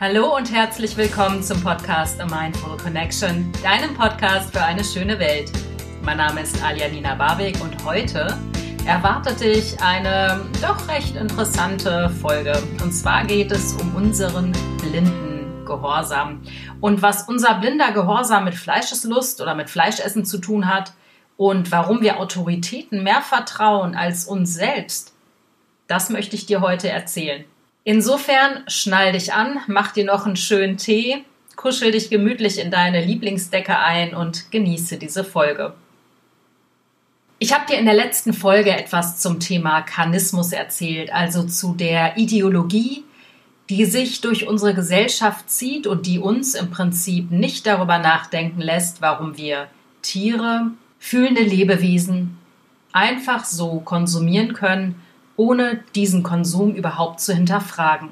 Hallo und herzlich willkommen zum Podcast A Mindful Connection, deinem Podcast für eine schöne Welt. Mein Name ist Aljanina Barwig und heute erwartet dich eine doch recht interessante Folge. Und zwar geht es um unseren blinden Gehorsam und was unser blinder Gehorsam mit Fleischeslust oder mit Fleischessen zu tun hat und warum wir Autoritäten mehr vertrauen als uns selbst. Das möchte ich dir heute erzählen. Insofern schnall dich an, mach dir noch einen schönen Tee, kuschel dich gemütlich in deine Lieblingsdecke ein und genieße diese Folge. Ich habe dir in der letzten Folge etwas zum Thema Karnismus erzählt, also zu der Ideologie, die sich durch unsere Gesellschaft zieht und die uns im Prinzip nicht darüber nachdenken lässt, warum wir Tiere, fühlende Lebewesen einfach so konsumieren können ohne diesen Konsum überhaupt zu hinterfragen.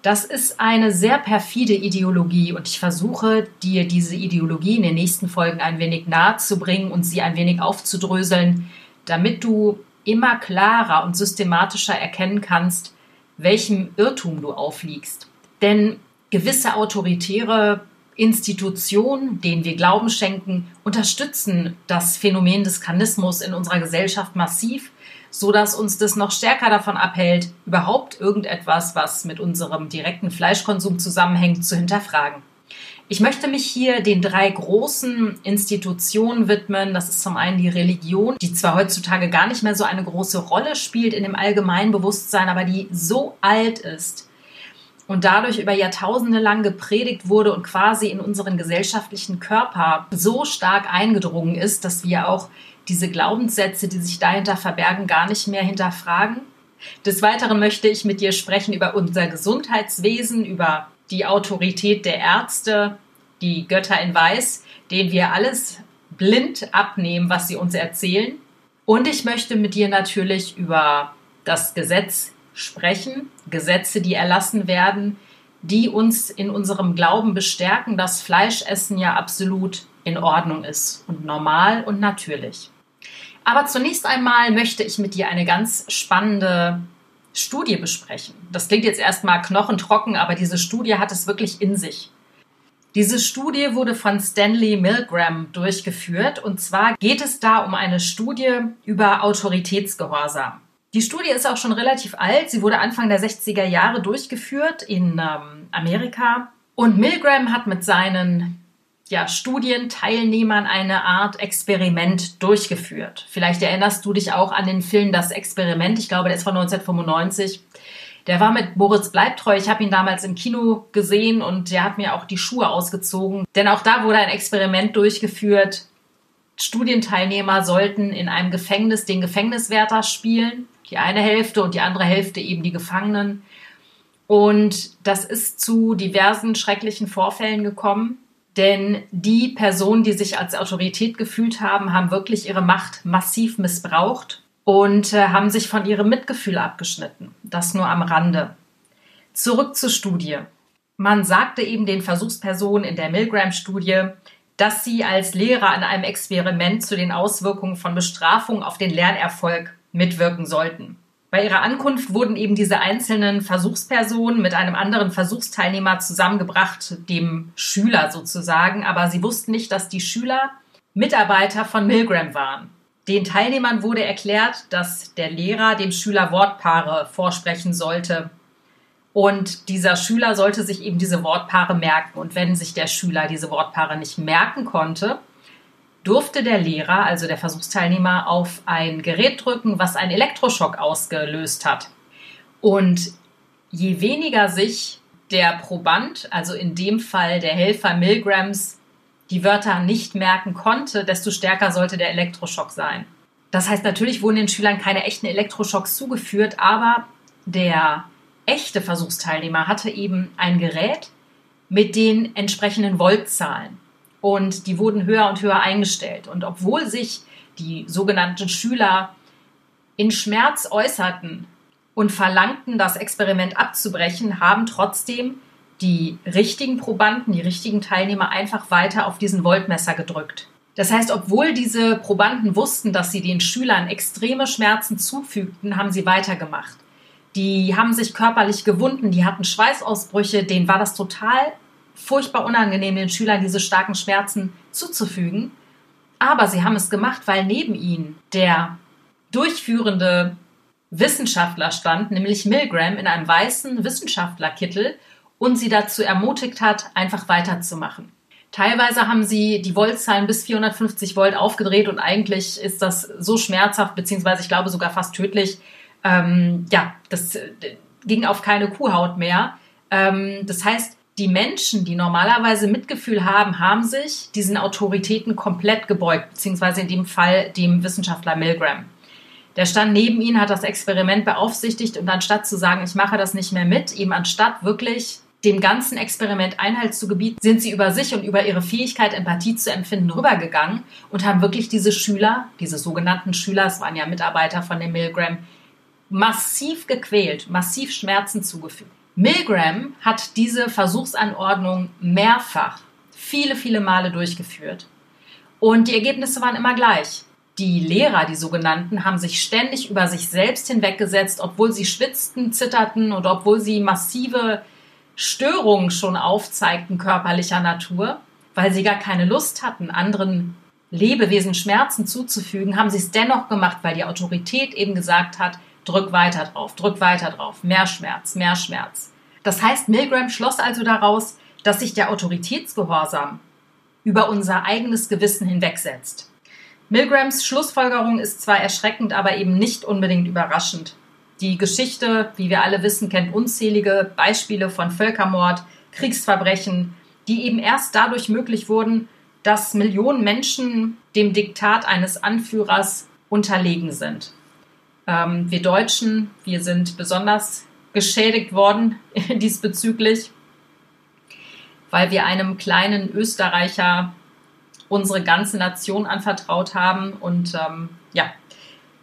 Das ist eine sehr perfide Ideologie und ich versuche dir diese Ideologie in den nächsten Folgen ein wenig nahe zu bringen und sie ein wenig aufzudröseln, damit du immer klarer und systematischer erkennen kannst, welchem Irrtum du aufliegst. Denn gewisse autoritäre Institutionen, denen wir Glauben schenken, unterstützen das Phänomen des Kanismus in unserer Gesellschaft massiv so dass uns das noch stärker davon abhält, überhaupt irgendetwas, was mit unserem direkten Fleischkonsum zusammenhängt, zu hinterfragen. Ich möchte mich hier den drei großen Institutionen widmen. Das ist zum einen die Religion, die zwar heutzutage gar nicht mehr so eine große Rolle spielt in dem Allgemeinbewusstsein, aber die so alt ist und dadurch über Jahrtausende lang gepredigt wurde und quasi in unseren gesellschaftlichen Körper so stark eingedrungen ist, dass wir auch diese Glaubenssätze, die sich dahinter verbergen, gar nicht mehr hinterfragen. Des Weiteren möchte ich mit dir sprechen über unser Gesundheitswesen, über die Autorität der Ärzte, die Götter in Weiß, denen wir alles blind abnehmen, was sie uns erzählen. Und ich möchte mit dir natürlich über das Gesetz sprechen, Gesetze, die erlassen werden, die uns in unserem Glauben bestärken, dass Fleischessen ja absolut in Ordnung ist und normal und natürlich. Aber zunächst einmal möchte ich mit dir eine ganz spannende Studie besprechen. Das klingt jetzt erstmal knochentrocken, aber diese Studie hat es wirklich in sich. Diese Studie wurde von Stanley Milgram durchgeführt und zwar geht es da um eine Studie über Autoritätsgehorsam. Die Studie ist auch schon relativ alt. Sie wurde Anfang der 60er Jahre durchgeführt in ähm, Amerika. Und Milgram hat mit seinen ja, Studienteilnehmern eine Art Experiment durchgeführt. Vielleicht erinnerst du dich auch an den Film Das Experiment. Ich glaube, der ist von 1995. Der war mit Moritz Bleibtreu. Ich habe ihn damals im Kino gesehen und der hat mir auch die Schuhe ausgezogen. Denn auch da wurde ein Experiment durchgeführt. Studienteilnehmer sollten in einem Gefängnis den Gefängniswärter spielen. Die eine Hälfte und die andere Hälfte eben die Gefangenen. Und das ist zu diversen schrecklichen Vorfällen gekommen. Denn die Personen, die sich als Autorität gefühlt haben, haben wirklich ihre Macht massiv missbraucht und äh, haben sich von ihrem Mitgefühl abgeschnitten. Das nur am Rande. Zurück zur Studie. Man sagte eben den Versuchspersonen in der Milgram-Studie, dass sie als Lehrer an einem Experiment zu den Auswirkungen von Bestrafung auf den Lernerfolg mitwirken sollten. Bei ihrer Ankunft wurden eben diese einzelnen Versuchspersonen mit einem anderen Versuchsteilnehmer zusammengebracht, dem Schüler sozusagen, aber sie wussten nicht, dass die Schüler Mitarbeiter von Milgram waren. Den Teilnehmern wurde erklärt, dass der Lehrer dem Schüler Wortpaare vorsprechen sollte. Und dieser Schüler sollte sich eben diese Wortpaare merken. Und wenn sich der Schüler diese Wortpaare nicht merken konnte, durfte der Lehrer, also der Versuchsteilnehmer, auf ein Gerät drücken, was einen Elektroschock ausgelöst hat. Und je weniger sich der Proband, also in dem Fall der Helfer Milgrams, die Wörter nicht merken konnte, desto stärker sollte der Elektroschock sein. Das heißt, natürlich wurden den Schülern keine echten Elektroschocks zugeführt, aber der echte Versuchsteilnehmer hatte eben ein Gerät mit den entsprechenden Voltzahlen und die wurden höher und höher eingestellt. Und obwohl sich die sogenannten Schüler in Schmerz äußerten und verlangten, das Experiment abzubrechen, haben trotzdem die richtigen Probanden, die richtigen Teilnehmer einfach weiter auf diesen Voltmesser gedrückt. Das heißt, obwohl diese Probanden wussten, dass sie den Schülern extreme Schmerzen zufügten, haben sie weitergemacht. Die haben sich körperlich gewunden, die hatten Schweißausbrüche, denen war das total furchtbar unangenehm, den Schülern diese starken Schmerzen zuzufügen. Aber sie haben es gemacht, weil neben ihnen der durchführende Wissenschaftler stand, nämlich Milgram in einem weißen Wissenschaftlerkittel und sie dazu ermutigt hat, einfach weiterzumachen. Teilweise haben sie die Voltzahlen bis 450 Volt aufgedreht und eigentlich ist das so schmerzhaft, beziehungsweise ich glaube sogar fast tödlich. Ähm, ja, das äh, ging auf keine Kuhhaut mehr. Ähm, das heißt, die Menschen, die normalerweise Mitgefühl haben, haben sich diesen Autoritäten komplett gebeugt, beziehungsweise in dem Fall dem Wissenschaftler Milgram. Der stand neben ihnen, hat das Experiment beaufsichtigt und anstatt zu sagen, ich mache das nicht mehr mit, eben anstatt wirklich dem ganzen Experiment Einhalt zu gebieten, sind sie über sich und über ihre Fähigkeit, Empathie zu empfinden, rübergegangen und haben wirklich diese Schüler, diese sogenannten Schüler, es waren ja Mitarbeiter von dem Milgram, massiv gequält, massiv Schmerzen zugefügt. Milgram hat diese Versuchsanordnung mehrfach, viele, viele Male durchgeführt. Und die Ergebnisse waren immer gleich. Die Lehrer, die sogenannten, haben sich ständig über sich selbst hinweggesetzt, obwohl sie schwitzten, zitterten und obwohl sie massive Störungen schon aufzeigten körperlicher Natur, weil sie gar keine Lust hatten, anderen Lebewesen Schmerzen zuzufügen, haben sie es dennoch gemacht, weil die Autorität eben gesagt hat, drück weiter drauf, drück weiter drauf, mehr Schmerz, mehr Schmerz. Das heißt, Milgram schloss also daraus, dass sich der Autoritätsgehorsam über unser eigenes Gewissen hinwegsetzt. Milgrams Schlussfolgerung ist zwar erschreckend, aber eben nicht unbedingt überraschend. Die Geschichte, wie wir alle wissen, kennt unzählige Beispiele von Völkermord, Kriegsverbrechen, die eben erst dadurch möglich wurden, dass Millionen Menschen dem Diktat eines Anführers unterlegen sind. Ähm, wir Deutschen, wir sind besonders geschädigt worden diesbezüglich, weil wir einem kleinen Österreicher unsere ganze Nation anvertraut haben. Und ähm, ja,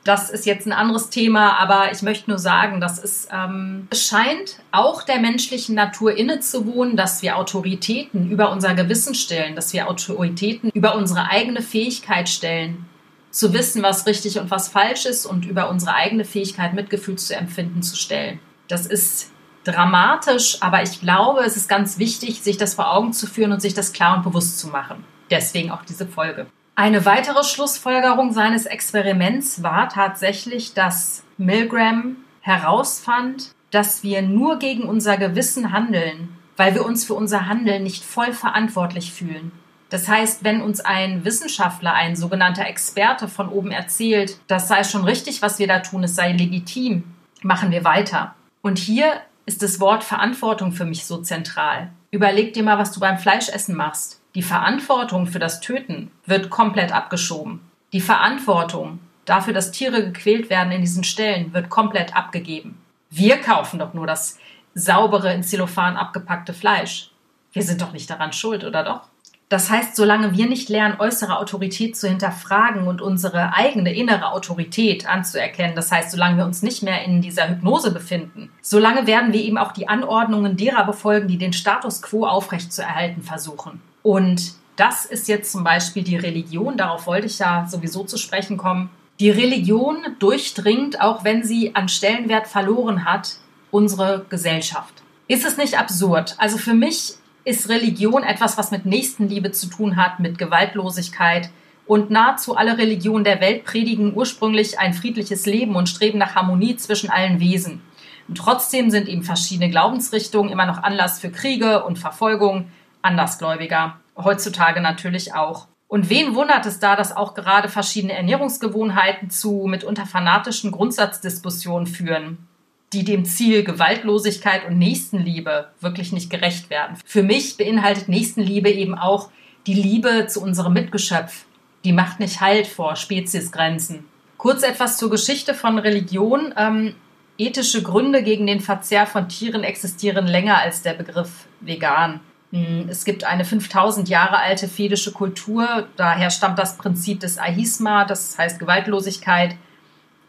das ist jetzt ein anderes Thema, aber ich möchte nur sagen, dass es, ähm, es scheint auch der menschlichen Natur innezuwohnen, dass wir Autoritäten über unser Gewissen stellen, dass wir Autoritäten über unsere eigene Fähigkeit stellen, zu wissen, was richtig und was falsch ist und über unsere eigene Fähigkeit, Mitgefühl zu empfinden, zu stellen. Das ist dramatisch, aber ich glaube, es ist ganz wichtig, sich das vor Augen zu führen und sich das klar und bewusst zu machen. Deswegen auch diese Folge. Eine weitere Schlussfolgerung seines Experiments war tatsächlich, dass Milgram herausfand, dass wir nur gegen unser Gewissen handeln, weil wir uns für unser Handeln nicht voll verantwortlich fühlen. Das heißt, wenn uns ein Wissenschaftler, ein sogenannter Experte von oben erzählt, das sei schon richtig, was wir da tun, es sei legitim, machen wir weiter. Und hier ist das Wort Verantwortung für mich so zentral. Überleg dir mal, was du beim Fleischessen machst. Die Verantwortung für das Töten wird komplett abgeschoben. Die Verantwortung dafür, dass Tiere gequält werden in diesen Stellen, wird komplett abgegeben. Wir kaufen doch nur das saubere, in Zellophan abgepackte Fleisch. Wir sind doch nicht daran schuld, oder doch? Das heißt, solange wir nicht lernen, äußere Autorität zu hinterfragen und unsere eigene innere Autorität anzuerkennen, das heißt, solange wir uns nicht mehr in dieser Hypnose befinden, solange werden wir eben auch die Anordnungen derer befolgen, die den Status quo aufrechtzuerhalten versuchen. Und das ist jetzt zum Beispiel die Religion, darauf wollte ich ja sowieso zu sprechen kommen. Die Religion durchdringt, auch wenn sie an Stellenwert verloren hat, unsere Gesellschaft. Ist es nicht absurd? Also für mich ist Religion etwas, was mit Nächstenliebe zu tun hat, mit Gewaltlosigkeit. Und nahezu alle Religionen der Welt predigen ursprünglich ein friedliches Leben und streben nach Harmonie zwischen allen Wesen. Und trotzdem sind eben verschiedene Glaubensrichtungen immer noch Anlass für Kriege und Verfolgung Andersgläubiger. Heutzutage natürlich auch. Und wen wundert es da, dass auch gerade verschiedene Ernährungsgewohnheiten zu mitunter fanatischen Grundsatzdiskussionen führen? Die dem Ziel Gewaltlosigkeit und Nächstenliebe wirklich nicht gerecht werden. Für mich beinhaltet Nächstenliebe eben auch die Liebe zu unserem Mitgeschöpf. Die macht nicht Halt vor Speziesgrenzen. Kurz etwas zur Geschichte von Religion. Ähm, ethische Gründe gegen den Verzehr von Tieren existieren länger als der Begriff vegan. Hm, es gibt eine 5000 Jahre alte vedische Kultur, daher stammt das Prinzip des Ahisma, das heißt Gewaltlosigkeit,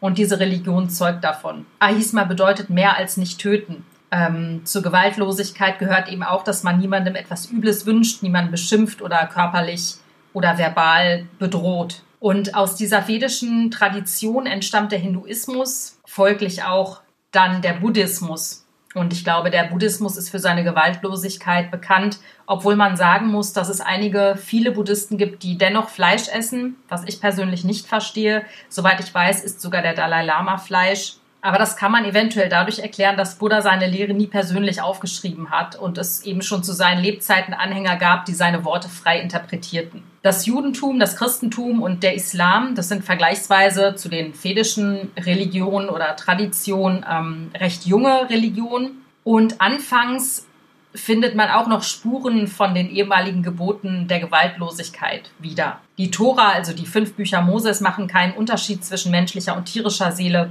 und diese Religion zeugt davon. Ahisma bedeutet mehr als nicht töten. Ähm, zur Gewaltlosigkeit gehört eben auch, dass man niemandem etwas Übles wünscht, niemanden beschimpft oder körperlich oder verbal bedroht. Und aus dieser vedischen Tradition entstammt der Hinduismus, folglich auch Dann der Buddhismus. Und ich glaube, der Buddhismus ist für seine Gewaltlosigkeit bekannt, obwohl man sagen muss, dass es einige, viele Buddhisten gibt, die dennoch Fleisch essen, was ich persönlich nicht verstehe. Soweit ich weiß, isst sogar der Dalai Lama Fleisch. Aber das kann man eventuell dadurch erklären, dass Buddha seine Lehre nie persönlich aufgeschrieben hat und es eben schon zu seinen Lebzeiten Anhänger gab, die seine Worte frei interpretierten. Das Judentum, das Christentum und der Islam, das sind vergleichsweise zu den vedischen Religionen oder Traditionen ähm, recht junge Religionen. Und anfangs findet man auch noch Spuren von den ehemaligen Geboten der Gewaltlosigkeit wieder. Die Tora, also die fünf Bücher Moses, machen keinen Unterschied zwischen menschlicher und tierischer Seele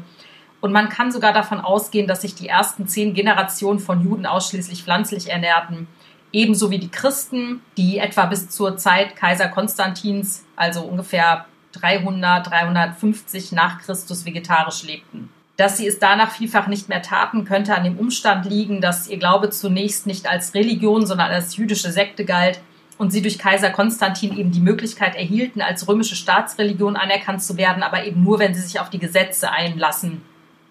und man kann sogar davon ausgehen, dass sich die ersten zehn Generationen von Juden ausschließlich pflanzlich ernährten. Ebenso wie die Christen, die etwa bis zur Zeit Kaiser Konstantins, also ungefähr 300, 350 nach Christus vegetarisch lebten. Dass sie es danach vielfach nicht mehr taten, könnte an dem Umstand liegen, dass ihr Glaube zunächst nicht als Religion, sondern als jüdische Sekte galt und sie durch Kaiser Konstantin eben die Möglichkeit erhielten, als römische Staatsreligion anerkannt zu werden, aber eben nur, wenn sie sich auf die Gesetze einlassen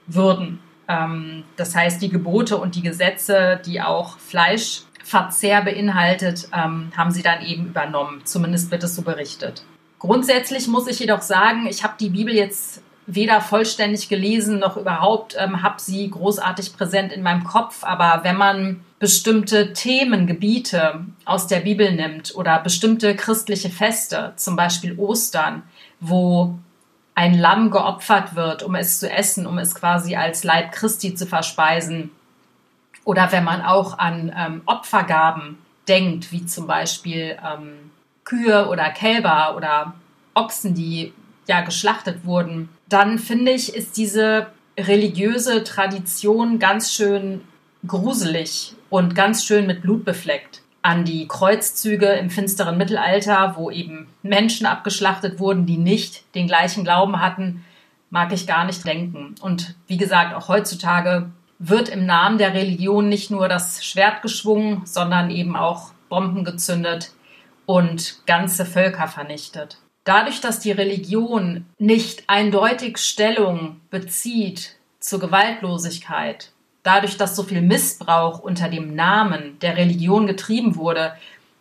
würden. Ähm, das heißt, die Gebote und die Gesetze, die auch Fleischverzehr beinhaltet, ähm, haben sie dann eben übernommen. Zumindest wird es so berichtet. Grundsätzlich muss ich jedoch sagen, ich habe die Bibel jetzt weder vollständig gelesen noch überhaupt ähm, habe sie großartig präsent in meinem Kopf. Aber wenn man bestimmte Themengebiete aus der Bibel nimmt oder bestimmte christliche Feste, zum Beispiel Ostern, wo ein Lamm geopfert wird, um es zu essen, um es quasi als Leib Christi zu verspeisen. Oder wenn man auch an ähm, Opfergaben denkt, wie zum Beispiel ähm, Kühe oder Kälber oder Ochsen, die ja geschlachtet wurden, dann finde ich, ist diese religiöse Tradition ganz schön gruselig und ganz schön mit Blut befleckt an die Kreuzzüge im finsteren Mittelalter, wo eben Menschen abgeschlachtet wurden, die nicht den gleichen Glauben hatten, mag ich gar nicht denken. Und wie gesagt, auch heutzutage wird im Namen der Religion nicht nur das Schwert geschwungen, sondern eben auch Bomben gezündet und ganze Völker vernichtet. Dadurch, dass die Religion nicht eindeutig Stellung bezieht zur Gewaltlosigkeit, dadurch, dass so viel Missbrauch unter dem Namen der Religion getrieben wurde.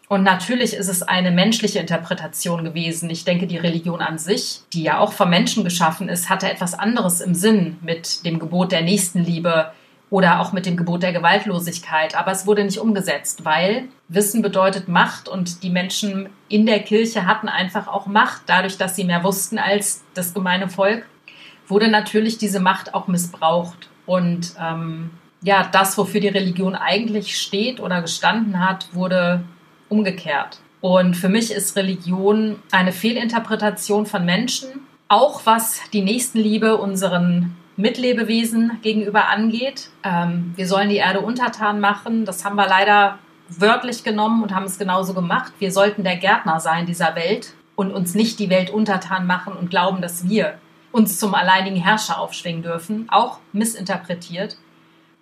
Und natürlich ist es eine menschliche Interpretation gewesen. Ich denke, die Religion an sich, die ja auch vom Menschen geschaffen ist, hatte etwas anderes im Sinn mit dem Gebot der Nächstenliebe oder auch mit dem Gebot der Gewaltlosigkeit. Aber es wurde nicht umgesetzt, weil Wissen bedeutet Macht und die Menschen in der Kirche hatten einfach auch Macht. Dadurch, dass sie mehr wussten als das gemeine Volk, wurde natürlich diese Macht auch missbraucht. Und ähm, ja, das, wofür die Religion eigentlich steht oder gestanden hat, wurde umgekehrt. Und für mich ist Religion eine Fehlinterpretation von Menschen, auch was die Nächstenliebe unseren Mitlebewesen gegenüber angeht. Ähm, wir sollen die Erde untertan machen. Das haben wir leider wörtlich genommen und haben es genauso gemacht. Wir sollten der Gärtner sein dieser Welt und uns nicht die Welt untertan machen und glauben, dass wir uns zum alleinigen Herrscher aufschwingen dürfen, auch missinterpretiert.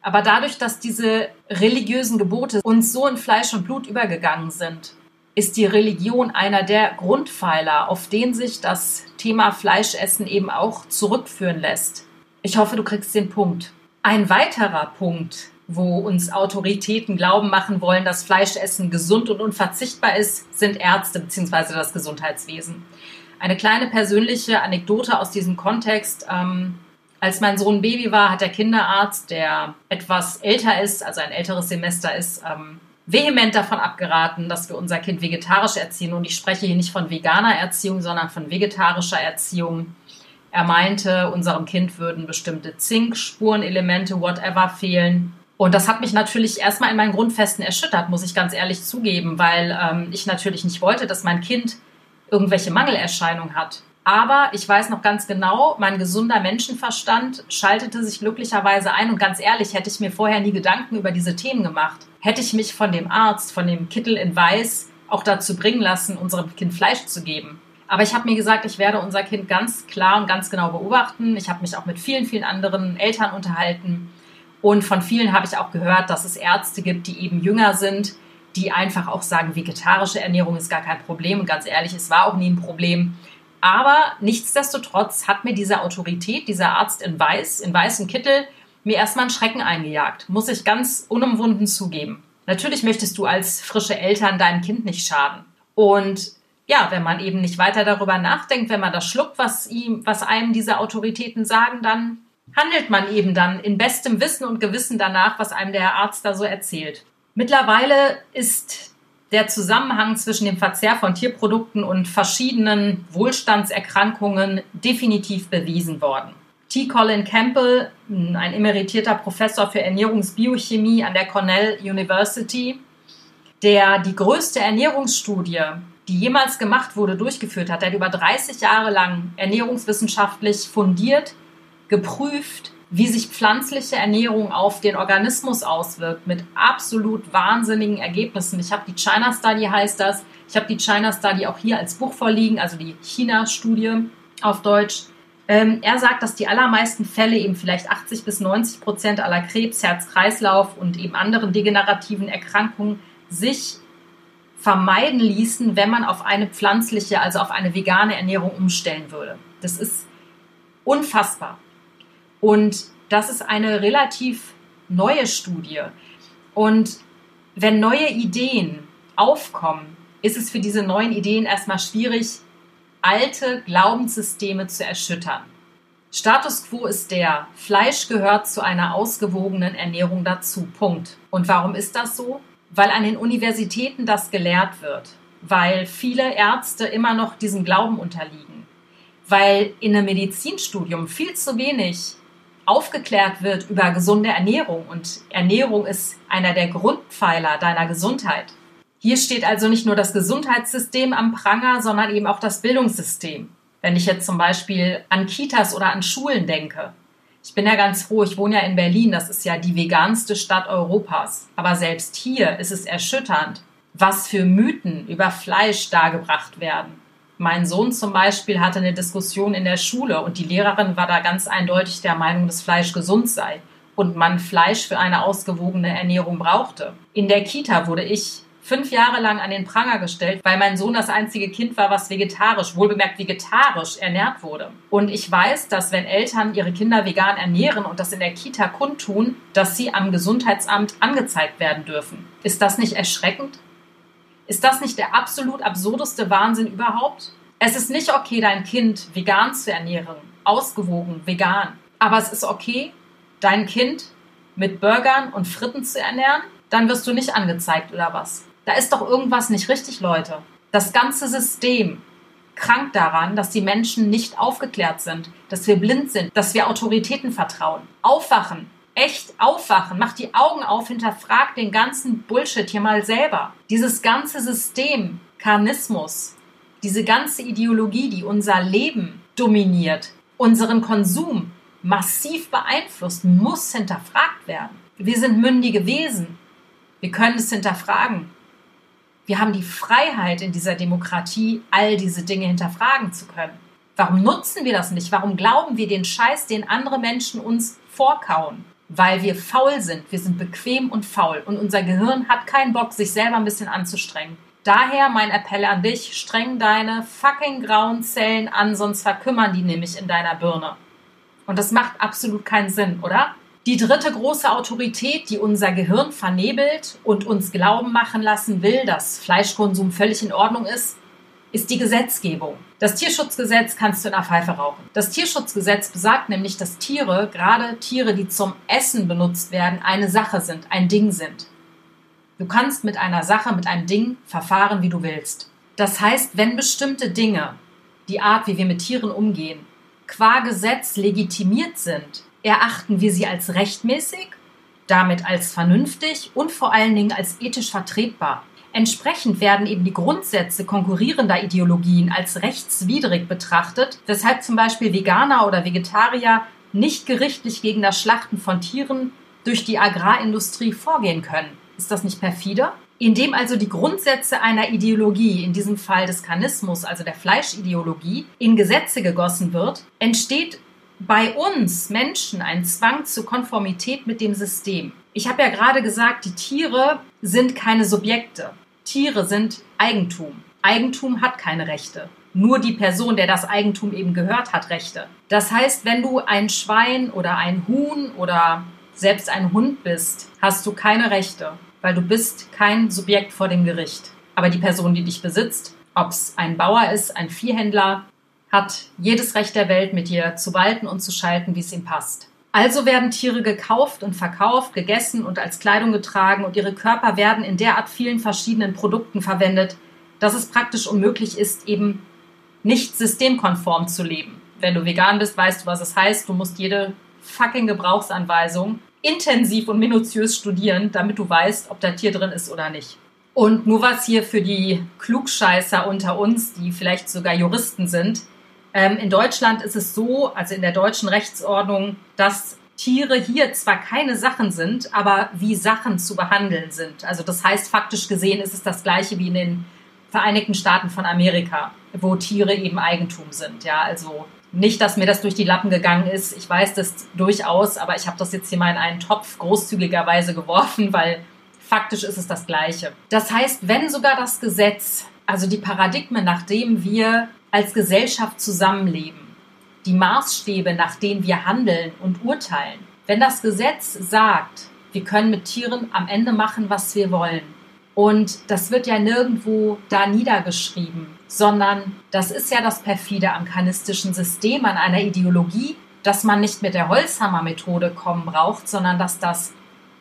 Aber dadurch, dass diese religiösen Gebote uns so in Fleisch und Blut übergegangen sind, ist die Religion einer der Grundpfeiler, auf den sich das Thema Fleischessen eben auch zurückführen lässt. Ich hoffe, du kriegst den Punkt. Ein weiterer Punkt, wo uns Autoritäten glauben machen wollen, dass Fleischessen gesund und unverzichtbar ist, sind Ärzte bzw. das Gesundheitswesen. Eine kleine persönliche Anekdote aus diesem Kontext. Ähm, als mein Sohn Baby war, hat der Kinderarzt, der etwas älter ist, also ein älteres Semester ist, ähm, vehement davon abgeraten, dass wir unser Kind vegetarisch erziehen. Und ich spreche hier nicht von veganer Erziehung, sondern von vegetarischer Erziehung. Er meinte, unserem Kind würden bestimmte Zink, Spurenelemente, whatever fehlen. Und das hat mich natürlich erstmal in meinen Grundfesten erschüttert, muss ich ganz ehrlich zugeben, weil ähm, ich natürlich nicht wollte, dass mein Kind irgendwelche Mangelerscheinungen hat. Aber ich weiß noch ganz genau, mein gesunder Menschenverstand schaltete sich glücklicherweise ein und ganz ehrlich, hätte ich mir vorher nie Gedanken über diese Themen gemacht. Hätte ich mich von dem Arzt, von dem Kittel in Weiß auch dazu bringen lassen, unserem Kind Fleisch zu geben. Aber ich habe mir gesagt, ich werde unser Kind ganz klar und ganz genau beobachten. Ich habe mich auch mit vielen, vielen anderen Eltern unterhalten. Und von vielen habe ich auch gehört, dass es Ärzte gibt, die eben jünger sind, die einfach auch sagen, vegetarische Ernährung ist gar kein Problem. Und ganz ehrlich, es war auch nie ein Problem. Aber nichtsdestotrotz hat mir diese Autorität, dieser Arzt in Weiß, in weißem Kittel, mir erstmal einen Schrecken eingejagt, muss ich ganz unumwunden zugeben. Natürlich möchtest du als frische Eltern deinem Kind nicht schaden. Und ja, wenn man eben nicht weiter darüber nachdenkt, wenn man das schluckt, was ihm, was einem diese Autoritäten sagen, dann handelt man eben dann in bestem Wissen und Gewissen danach, was einem der Arzt da so erzählt. Mittlerweile ist der Zusammenhang zwischen dem Verzehr von Tierprodukten und verschiedenen Wohlstandserkrankungen definitiv bewiesen worden. T. Colin Campbell, ein emeritierter Professor für Ernährungsbiochemie an der Cornell University, der die größte Ernährungsstudie, die jemals gemacht wurde, durchgeführt hat. Er hat über 30 Jahre lang ernährungswissenschaftlich fundiert, geprüft, wie sich pflanzliche Ernährung auf den Organismus auswirkt, mit absolut wahnsinnigen Ergebnissen. Ich habe die China Study, heißt das. Ich habe die China Study auch hier als Buch vorliegen, also die China-Studie auf Deutsch. Ähm, er sagt, dass die allermeisten Fälle, eben vielleicht 80 bis 90 Prozent aller Krebs, Herz-Kreislauf und eben anderen degenerativen Erkrankungen sich vermeiden ließen, wenn man auf eine pflanzliche, also auf eine vegane Ernährung umstellen würde. Das ist unfassbar. Und das ist eine relativ neue Studie. Und wenn neue Ideen aufkommen, ist es für diese neuen Ideen erstmal schwierig, alte Glaubenssysteme zu erschüttern. Status quo ist der, Fleisch gehört zu einer ausgewogenen Ernährung dazu. Punkt. Und warum ist das so? Weil an den Universitäten das gelehrt wird, weil viele Ärzte immer noch diesem Glauben unterliegen, weil in einem Medizinstudium viel zu wenig aufgeklärt wird über gesunde Ernährung und Ernährung ist einer der Grundpfeiler deiner Gesundheit. Hier steht also nicht nur das Gesundheitssystem am Pranger, sondern eben auch das Bildungssystem. Wenn ich jetzt zum Beispiel an Kitas oder an Schulen denke. Ich bin ja ganz froh, ich wohne ja in Berlin, das ist ja die veganste Stadt Europas. Aber selbst hier ist es erschütternd, was für Mythen über Fleisch dargebracht werden. Mein Sohn zum Beispiel hatte eine Diskussion in der Schule und die Lehrerin war da ganz eindeutig der Meinung, dass Fleisch gesund sei und man Fleisch für eine ausgewogene Ernährung brauchte. In der Kita wurde ich fünf Jahre lang an den Pranger gestellt, weil mein Sohn das einzige Kind war, was vegetarisch, wohlbemerkt vegetarisch ernährt wurde. Und ich weiß, dass wenn Eltern ihre Kinder vegan ernähren und das in der Kita kundtun, dass sie am Gesundheitsamt angezeigt werden dürfen. Ist das nicht erschreckend? Ist das nicht der absolut absurdeste Wahnsinn überhaupt? Es ist nicht okay, dein Kind vegan zu ernähren, ausgewogen, vegan. Aber es ist okay, dein Kind mit Burgern und Fritten zu ernähren, dann wirst du nicht angezeigt oder was. Da ist doch irgendwas nicht richtig, Leute. Das ganze System krankt daran, dass die Menschen nicht aufgeklärt sind, dass wir blind sind, dass wir Autoritäten vertrauen. Aufwachen, echt aufwachen, mach die Augen auf, hinterfrag den ganzen Bullshit hier mal selber. Dieses ganze System, Karnismus, diese ganze Ideologie, die unser Leben dominiert, unseren Konsum massiv beeinflusst, muss hinterfragt werden. Wir sind mündige Wesen. Wir können es hinterfragen. Wir haben die Freiheit in dieser Demokratie, all diese Dinge hinterfragen zu können. Warum nutzen wir das nicht? Warum glauben wir den Scheiß, den andere Menschen uns vorkauen? Weil wir faul sind. Wir sind bequem und faul und unser Gehirn hat keinen Bock, sich selber ein bisschen anzustrengen. Daher mein Appell an dich, streng deine fucking grauen Zellen an, sonst verkümmern die nämlich in deiner Birne. Und das macht absolut keinen Sinn, oder? Die dritte große Autorität, die unser Gehirn vernebelt und uns glauben machen lassen will, dass Fleischkonsum völlig in Ordnung ist, ist die Gesetzgebung. Das Tierschutzgesetz kannst du in der Pfeife rauchen. Das Tierschutzgesetz besagt nämlich, dass Tiere, gerade Tiere, die zum Essen benutzt werden, eine Sache sind, ein Ding sind. Du kannst mit einer Sache, mit einem Ding verfahren, wie du willst. Das heißt, wenn bestimmte Dinge, die Art, wie wir mit Tieren umgehen, qua Gesetz legitimiert sind, erachten wir sie als rechtmäßig, damit als vernünftig und vor allen Dingen als ethisch vertretbar. Entsprechend werden eben die Grundsätze konkurrierender Ideologien als rechtswidrig betrachtet, weshalb zum Beispiel Veganer oder Vegetarier nicht gerichtlich gegen das Schlachten von Tieren durch die Agrarindustrie vorgehen können. Ist das nicht perfide? Indem also die Grundsätze einer Ideologie, in diesem Fall des Kanismus, also der Fleischideologie, in Gesetze gegossen wird, entsteht bei uns Menschen ein Zwang zur Konformität mit dem System. Ich habe ja gerade gesagt, die Tiere sind keine Subjekte. Tiere sind Eigentum. Eigentum hat keine Rechte. Nur die Person, der das Eigentum eben gehört, hat Rechte. Das heißt, wenn du ein Schwein oder ein Huhn oder selbst ein Hund bist, hast du keine Rechte, weil du bist kein Subjekt vor dem Gericht. Aber die Person, die dich besitzt, ob es ein Bauer ist, ein Viehhändler, hat jedes Recht der Welt, mit dir zu walten und zu schalten, wie es ihm passt. Also werden Tiere gekauft und verkauft, gegessen und als Kleidung getragen und ihre Körper werden in derart vielen verschiedenen Produkten verwendet, dass es praktisch unmöglich ist, eben nicht systemkonform zu leben. Wenn du vegan bist, weißt du, was es heißt. Du musst jede fucking Gebrauchsanweisung intensiv und minutiös studieren, damit du weißt, ob da Tier drin ist oder nicht. Und nur was hier für die Klugscheißer unter uns, die vielleicht sogar Juristen sind, ähm, in Deutschland ist es so, also in der deutschen Rechtsordnung, dass Tiere hier zwar keine Sachen sind, aber wie Sachen zu behandeln sind. Also das heißt, faktisch gesehen ist es das gleiche wie in den Vereinigten Staaten von Amerika, wo Tiere eben Eigentum sind. Ja, also nicht, dass mir das durch die Lappen gegangen ist. Ich weiß das durchaus, aber ich habe das jetzt hier mal in einen Topf großzügigerweise geworfen, weil faktisch ist es das Gleiche. Das heißt, wenn sogar das Gesetz, also die Paradigmen, nach dem wir als Gesellschaft zusammenleben, die Maßstäbe, nach denen wir handeln und urteilen. Wenn das Gesetz sagt, wir können mit Tieren am Ende machen, was wir wollen, und das wird ja nirgendwo da niedergeschrieben, sondern das ist ja das perfide am kanistischen System, an einer Ideologie, dass man nicht mit der Holzhammer-Methode kommen braucht, sondern dass das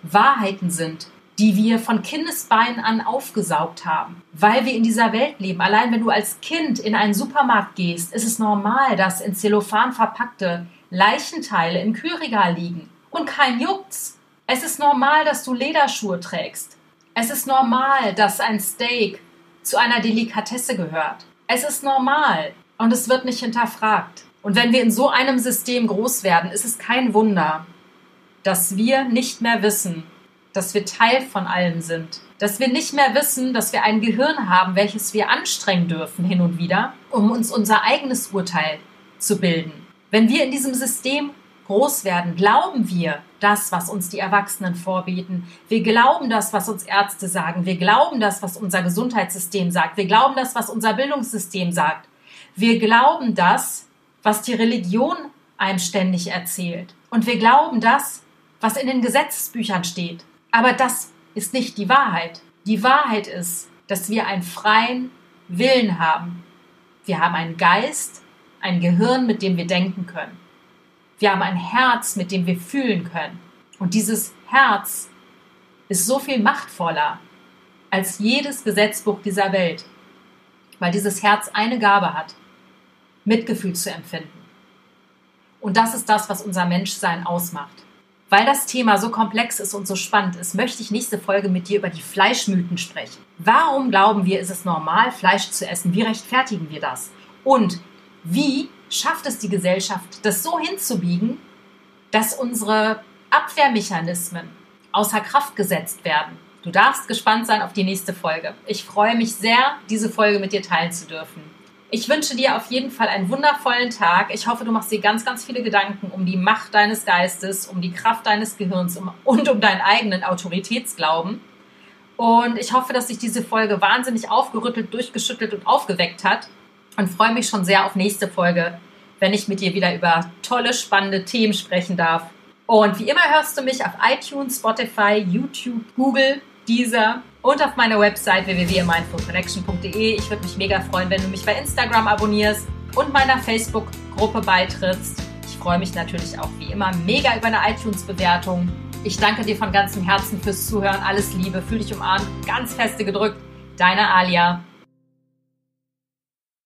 Wahrheiten sind, die wir von Kindesbeinen an aufgesaugt haben, weil wir in dieser Welt leben. Allein wenn du als Kind in einen Supermarkt gehst, ist es normal, dass in Zellophan verpackte Leichenteile im Kühlregal liegen und kein juckt's. Es ist normal, dass du Lederschuhe trägst. Es ist normal, dass ein Steak zu einer Delikatesse gehört. Es ist normal und es wird nicht hinterfragt. Und wenn wir in so einem System groß werden, ist es kein Wunder, dass wir nicht mehr wissen, dass wir Teil von allem sind, dass wir nicht mehr wissen, dass wir ein Gehirn haben, welches wir anstrengen dürfen hin und wieder, um uns unser eigenes Urteil zu bilden. Wenn wir in diesem System groß werden, glauben wir das, was uns die Erwachsenen vorbieten. Wir glauben das, was uns Ärzte sagen. Wir glauben das, was unser Gesundheitssystem sagt. Wir glauben das, was unser Bildungssystem sagt. Wir glauben das, was die Religion einem ständig erzählt. Und wir glauben das, was in den Gesetzesbüchern steht. Aber das ist nicht die Wahrheit. Die Wahrheit ist, dass wir einen freien Willen haben. Wir haben einen Geist, ein Gehirn, mit dem wir denken können. Wir haben ein Herz, mit dem wir fühlen können. Und dieses Herz ist so viel machtvoller als jedes Gesetzbuch dieser Welt, weil dieses Herz eine Gabe hat, Mitgefühl zu empfinden. Und das ist das, was unser Menschsein ausmacht. Weil das Thema so komplex ist und so spannend ist, möchte ich nächste Folge mit dir über die Fleischmythen sprechen. Warum glauben wir, ist es normal, Fleisch zu essen? Wie rechtfertigen wir das? Und wie schafft es die Gesellschaft, das so hinzubiegen, dass unsere Abwehrmechanismen außer Kraft gesetzt werden? Du darfst gespannt sein auf die nächste Folge. Ich freue mich sehr, diese Folge mit dir teilen zu dürfen. Ich wünsche dir auf jeden Fall einen wundervollen Tag. Ich hoffe, du machst dir ganz, ganz viele Gedanken um die Macht deines Geistes, um die Kraft deines Gehirns und um deinen eigenen Autoritätsglauben. Und ich hoffe, dass sich diese Folge wahnsinnig aufgerüttelt, durchgeschüttelt und aufgeweckt hat. Und freue mich schon sehr auf nächste Folge, wenn ich mit dir wieder über tolle, spannende Themen sprechen darf. Und wie immer hörst du mich auf iTunes, Spotify, YouTube, Google, Deezer und auf meiner Website www.mindfulconnection.de. Ich würde mich mega freuen, wenn du mich bei Instagram abonnierst und meiner Facebook-Gruppe beitrittst. Ich freue mich natürlich auch wie immer mega über eine iTunes-Bewertung. Ich danke dir von ganzem Herzen fürs Zuhören. Alles Liebe, fühl dich umarmt, ganz feste gedrückt. Deine Alia.